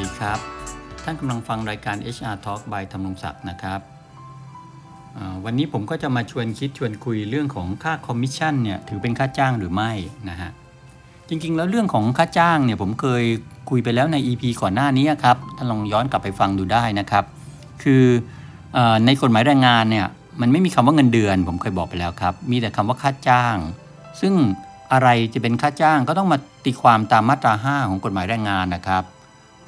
ดีครับ ท่านกำลังฟังรายการ HR Talk by ธรรมรงศักดิ์นะครับ วันนี้ผมก็จะมาชวนคิดชวนคุยเรื่องของค่าคอมมิชชั่นเนี่ยถือเป็นค่าจ้างหรือไม่นะฮะ จริงๆ แล้วเรื่องของค่าจ้างเนี่ยผมเคยคุยไปแล้วใน EP ก่อนหน้านี้ครับ ท่านลองย้อนกลับไปฟังดูได้นะครับ คือออในกฎหมายแรงงานเนี่ยมันไม่มีคำว่าเงินเดือน ผมเคยบอกไปแล้วครับ มีแต่คำว่าค่าจ้าง ซึ่งอะไรจะเป็นค่าจ้างก็ต้องมาตีความตามมาตรา 5 ของกฎหมายแรงงานนะครับ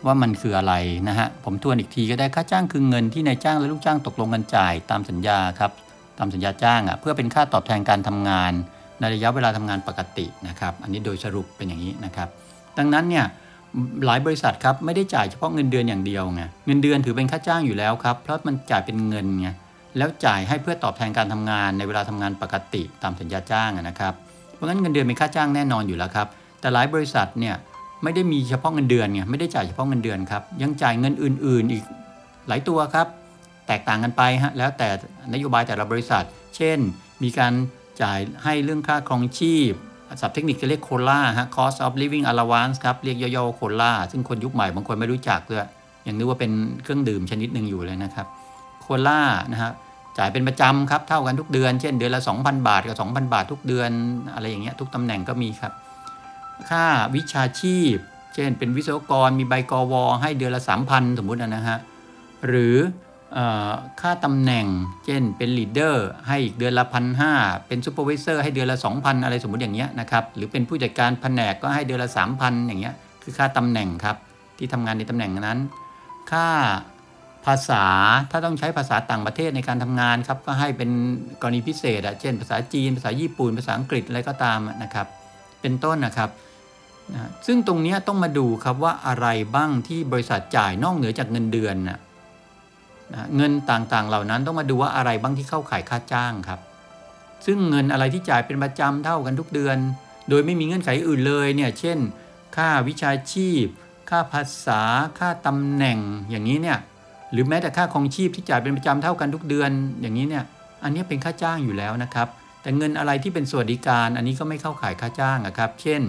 ว่ามันคืออะไรนะฮะ ผมทวนอีกทีก็ได้ค่าจ้างคือเงินที่นายจ้างและลูกจ้างตกลงกันจ่ายตามสัญญาครับ ตามสัญญาจ้างอะเพื่อเป็นค่าตอบแทนการทำงาน ในระยะเวลาทำงานปกตินะครับ อันนี้โดยสรุปเป็นอย่างนี้นะครับ ดังนั้นเนี่ยหลายบริษัทครับไม่ได้จ่ายเฉพาะเงินเดือนอย่างเดียวไงเงินเดือนถือเป็นค่าจ้างอยู่แล้วครับเพราะมันจ่ายเป็นเงินไงแล้วจ่ายให้เพื่อตอบแทนการทำงานในเวลาทำงานปกติตามสัญญาจ้างะนะครับ เพราะงั้นเงินเดือนเป็นค่าจ้างแน่นอนอยู่แล้วครับ แต่หลายบริษัทเนี่ย ไม่ได้มีเฉพาะเงินเดือนไงไม่ได้จ่ายเฉพาะเงินเดือนครับ ยังจ่ายเงินอื่น ๆ อีกหลายตัวครับ แตกต่างกันไปฮะแล้วแต่นโยบายแต่ละบริษัท เช่น มีการจ่ายให้เรื่องค่าครองชีพศัพท์เทคนิคจะเรียกโคล่าฮะ cost of living allowance ครับ เรียกย่อๆโคล่าซึ่งคนยุคใหม่บางคนไม่รู้จักด้วยยังนึกว่าเป็นเครื่องดื่มชนิดหนึ่งอยู่เลยนะครับโคล่านะฮะจ่ายเป็นประจำครับ เท่ากันทุกเดือน เช่นเดือนละ 2,000 บาทกับ 2,000 บาททุกเดือนอะไรอย่างเงี้ยทุกตำแหน่งก็มีครับ ค่าวิชาชีพ เช่น เป็นวิศวกรมีใบกวให้เดือนละ 3,000 สมมุตินะฮะ หรืออค่าตำแหน่ง เช่น เป็น leader ให้อีกเดือนละพันห้าเป็น supervisor ให้เดือนละ 2,000 อะไรสมมุติอย่างเงี้ยนะครับ หรือเป็นผู้จัดการแผนกก็ให้เดือนละ 3,000 อย่างเงี้ย คือค่าตำแหน่งครับ ที่ทำงานในตำแหน่งนั้น ค่าภาษา ถ้าต้องใช้ภาษาต่างประเทศในการทำงานครับ ก็ให้เป็นกรณีพิเศษอะเช่น ภาษาจีน ภาษาญี่ปุ่น ภาษาอังกฤษ อะไรก็ตามนะครับ เป็นต้นนะครับ นะซึ่งตรงนี้ต้องมาดูครับว่าอะไรบ้างที่บริษัทจ่ายนอกเหนือจากเงินเดือนนะนะเงินต่างๆ เหล่านั้นต้องมาดูว่าอะไรบ้างที่เข้าข่ายค่าจ้างครับ ซึ่งเงินอะไรที่จ่ายเป็นประจำเท่ากันทุกเดือน โดยไม่มีเงื่อนไขอื่นเลยเนี่ยเช่น ค่าวิชาชีพ ค่าภาษา ค่าตำแหน่งอย่างนี้เนี่ยหรือแม้แต่ค่าครองชีพที่จ่ายเป็นประจำเท่ากันทุกเดือน อย่างนี้เนี่ยอันนี้เป็นค่าจ้างอยู่แล้วนะครับ แต่เงินอะไรที่เป็นสวัสดิการอันนี้ก็ไม่เข้าข่ายค่าจ้างอะครับ เช่น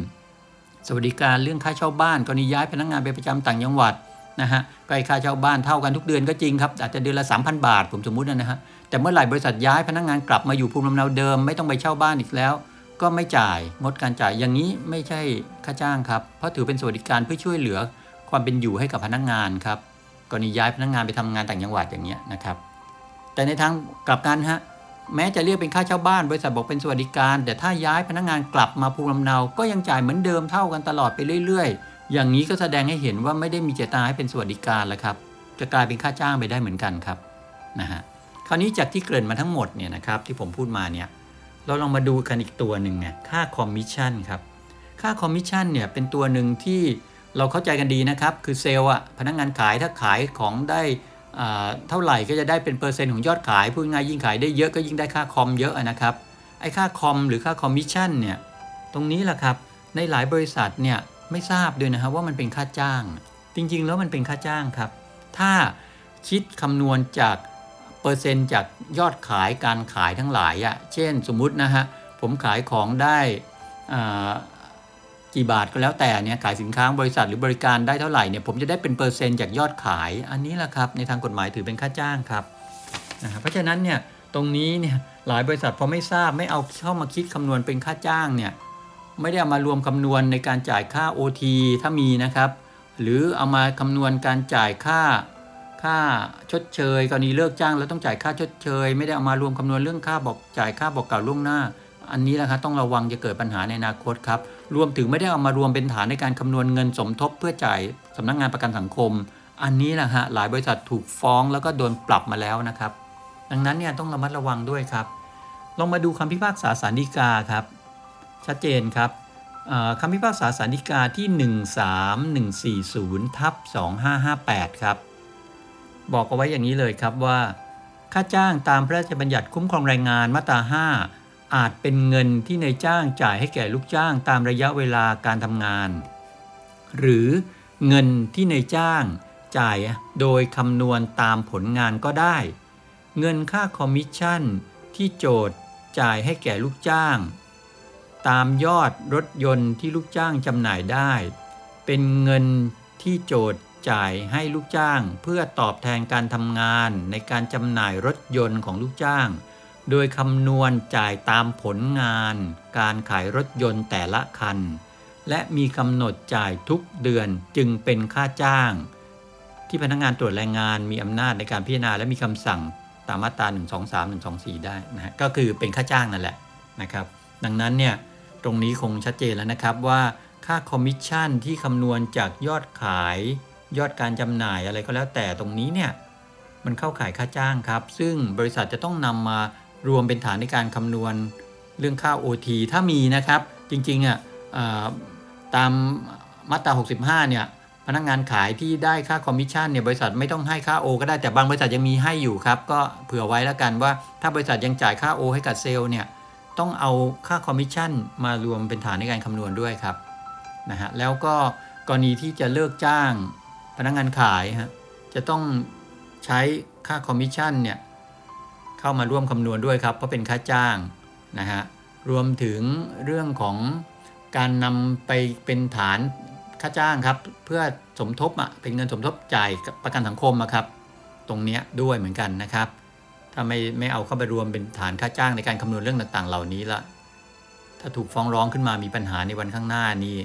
สวัสดิการเรื่องค่าเช่าบ้านกรณีย้ายพนักงานไปประจำต่างจังหวัดนะฮะก็ค่าเช่าบ้านเท่ากันทุกเดือนก็จริงครับอาจจะเดือนละ 3,000 บาท ผมสมมุตินะฮะแต่เมื่อไหร่บริษัทย้ายพนักงานกลับมาอยู่ภูมิลำเนาเดิมไม่ต้องไปเช่าบ้านอีกแล้ว ก็ไม่จ่ายงดการจ่ายอย่างนี้ไม่ใช่ค่าจ้างครับเพราะถือเป็นสวัสดิการเพื่อช่วยเหลือความเป็นอยู่ให้กับพนักงานครับกรณีย้ายพนักงานไปทำงานต่างจังหวัดอย่างเงี้ยนะครับแต่ในทางกลับกันฮะ แม้จะเรียกเป็นค่าเช่าบ้านบริษัทบอกเป็นสวัสดิการ แต่ถ้าย้ายพนักงานกลับมาภูมิลำเนา ก็ยังจ่ายเหมือนเดิมเท่ากันตลอดไปเรื่อย ๆ อย่างนี้ก็แสดงให้เห็นว่าไม่ได้มีเจตนาให้เป็นสวัสดิการแล้วครับ จะกลายเป็นค่าจ้างไปได้เหมือนกันครับนะฮะคราวนี้จากที่เกริ่นมาทั้งหมดเนี่ยนะครับที่ผมพูดมาเนี่ยเราลองมาดูกันอีกตัวหนึ่งไงค่าคอมมิชชั่นครับค่าคอมมิชชั่นเนี่ยเป็นตัวหนึ่งที่เราเข้าใจกันดีนะครับ คือเซลล์อะพนักงานขายถ้าขายของได้ เท่าไหร่ก็จะได้เป็นเปอร์เซ็นต์ของยอดขายพูดง่ายยิ่งขายได้เยอะก็ยิ่งได้ค่าคอมเยอะนะครับไอ้ค่าคอมหรือค่าคอมมิชชั่นเนี่ยตรงนี้แหละครับในหลายบริษัทเนี่ยไม่ทราบด้วยนะครับว่ามันเป็นค่าจ้าง จริงๆ แล้วมันเป็นค่าจ้างครับ ถ้าคิดคำนวณจากเปอร์เซ็นต์จากยอดขายการขายทั้งหลายอะเช่นสมมุตินะฮะผมขายของได้ กี่บาทก็แล้วแต่เนี่ยขายสินค้าบริษัทหรือบริการได้เท่าไหร่เนี่ยผมจะได้เป็นเปอร์เซ็นต์จากยอดขาย อันนี้แหละครับในทางกฎหมายถือเป็นค่าจ้างครับนะเพราะฉะนั้นเนี่ยตรงนี้เนี่ยหลายบริษัทพอไม่ทราบไม่เอาเข้ามาคิดคำนวณเป็นค่าจ้างเนี่ยไม่ได้เอามารวมคำนวณในการจ่ายค่า OT ถ้ามีนะครับ หรือเอามาคำนวณการจ่ายค่าค่าชดเชยกรณีเลิกจ้างแล้วต้องจ่ายค่าชดเชย ไม่ได้เอามารวมคำนวณเรื่องค่าบอกจ่ายค่าบอกกล่าวล่วงหน้า อันนี้แหละครับต้องระวังจะเกิดปัญหาในอนาคตครับ รวมถึงไม่ได้เอามารวมเป็นฐานในการคำนวณเงินสมทบเพื่อจ่ายสำนักงงานประกันสังคม อันนี้แหละฮะหลายบริษัทถูกฟ้องแล้วก็โดนปรับมาแล้วนะครับ ดังนั้นเนี่ยต้องระมัดระวังด้วยครับ ลองมาดูคำพิพากษาสารดีกาครับ ชัดเจนครับคำพิพากษาสารดีกาที่ 13140ทับ2558 ครับ บอกเอาไว้อย่างนี้เลยครับว่า ค่าจ้างตามพระราชบัญญัติคุ้มครองแรงงานมาตรา 5 อาจเป็นเงินที่ในจ้างจ่ายให้แก่ลูกจ้างตามระยะเวลาการทำงาน หรือเงินที่ในจ้างจ่ายโดยคำนวณตามผลงานก็ได้ เงินค่าคอมมิชชั่นที่โจทก์จ่ายให้แก่ลูกจ้าง ตามยอดรถยนต์ที่ลูกจ้างจำหน่ายได้ เป็นเงินที่โจทก์จ่ายให้ลูกจ้าง เพื่อตอบแทนการทำงานในการจำหน่ายรถยนต์ของลูกจ้าง โดยคำนวณจ่ายตามผลงาน การขายรถยนต์แต่ละคัน และมีกำหนดจ่ายทุกเดือนจึงเป็นค่าจ้าง ที่พนักงานตรวจแรงงานมีอำนาจในการพิจารณาและมีคำสั่งตามมาตรา 123 124 ได้นะฮะก็คือเป็นค่าจ้างนั่นแหละนะครับ ดังนั้นเนี่ยตรงนี้คงชัดเจนแล้วนะครับว่าค่าคอมมิชชั่นที่คำนวณจากยอดขาย ยอดการจำหน่ายอะไรก็แล้วแต่ตรงนี้เนี่ยมันเข้าข่ายค่าจ้างครับ ซึ่งบริษัทจะต้องนำมา รวมเป็นฐานในการคำนวณเรื่องค่า OT ถ้ามีนะครับ จริงๆอะตามมาตรา 65 เนี่ย พนักงานขายที่ได้ค่าคอมมิชชั่นเนี่ย บริษัทไม่ต้องให้ค่า O ก็ได้ แต่บางบริษัทยังมีให้อยู่ครับ ก็เผื่อไว้แล้วกันว่า ถ้าบริษัทยังจ่ายค่า O ให้กับเซลล์เนี่ย ต้องเอาค่าคอมมิชชั่นมารวมเป็นฐานในการคำนวณด้วยครับ นะฮะ แล้วก็กรณีที่จะเลิกจ้างพนักงานขายฮะ จะต้องใช้ค่าคอมมิชชั่นเนี่ย เข้ามารวมคำนวณด้วยครับ เพราะเป็นค่าจ้างนะฮะรวมถึงเรื่องของการนำไปเป็นฐานค่าจ้างครับ เพื่อสมทบอะเป็นเงินสมทบจ่ายประกันสังคมอะครับ ตรงเนี้ยด้วยเหมือนกันนะครับ ถ้าไม่ไม่เอาเข้าไปรวมเป็นฐานค่าจ้างในการคำนวณเรื่องต่างๆ เหล่านี้ละถ้าถูกฟ้องร้องขึ้นมามีปัญหาในวันข้างหน้านี้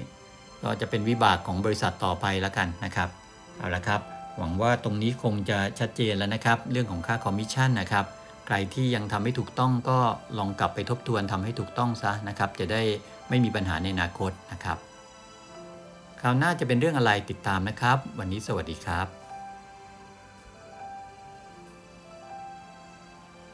ก็จะเป็นวิบากของบริษัทต่อไปแล้วกันนะครับเอาละครับ หวังว่าตรงนี้คงจะชัดเจนแล้วนะครับ เรื่องของค่าคอมมิชชั่นนะครับ ใครที่ยังทำไม่ถูกต้องก็ลองกลับไปทบทวนทำให้ถูกต้องซะนะครับ จะได้ไม่มีปัญหาในอนาคตนะครับ คราวหน้าจะเป็นเรื่องอะไรติดตามนะครับ วันนี้สวัสดีครับ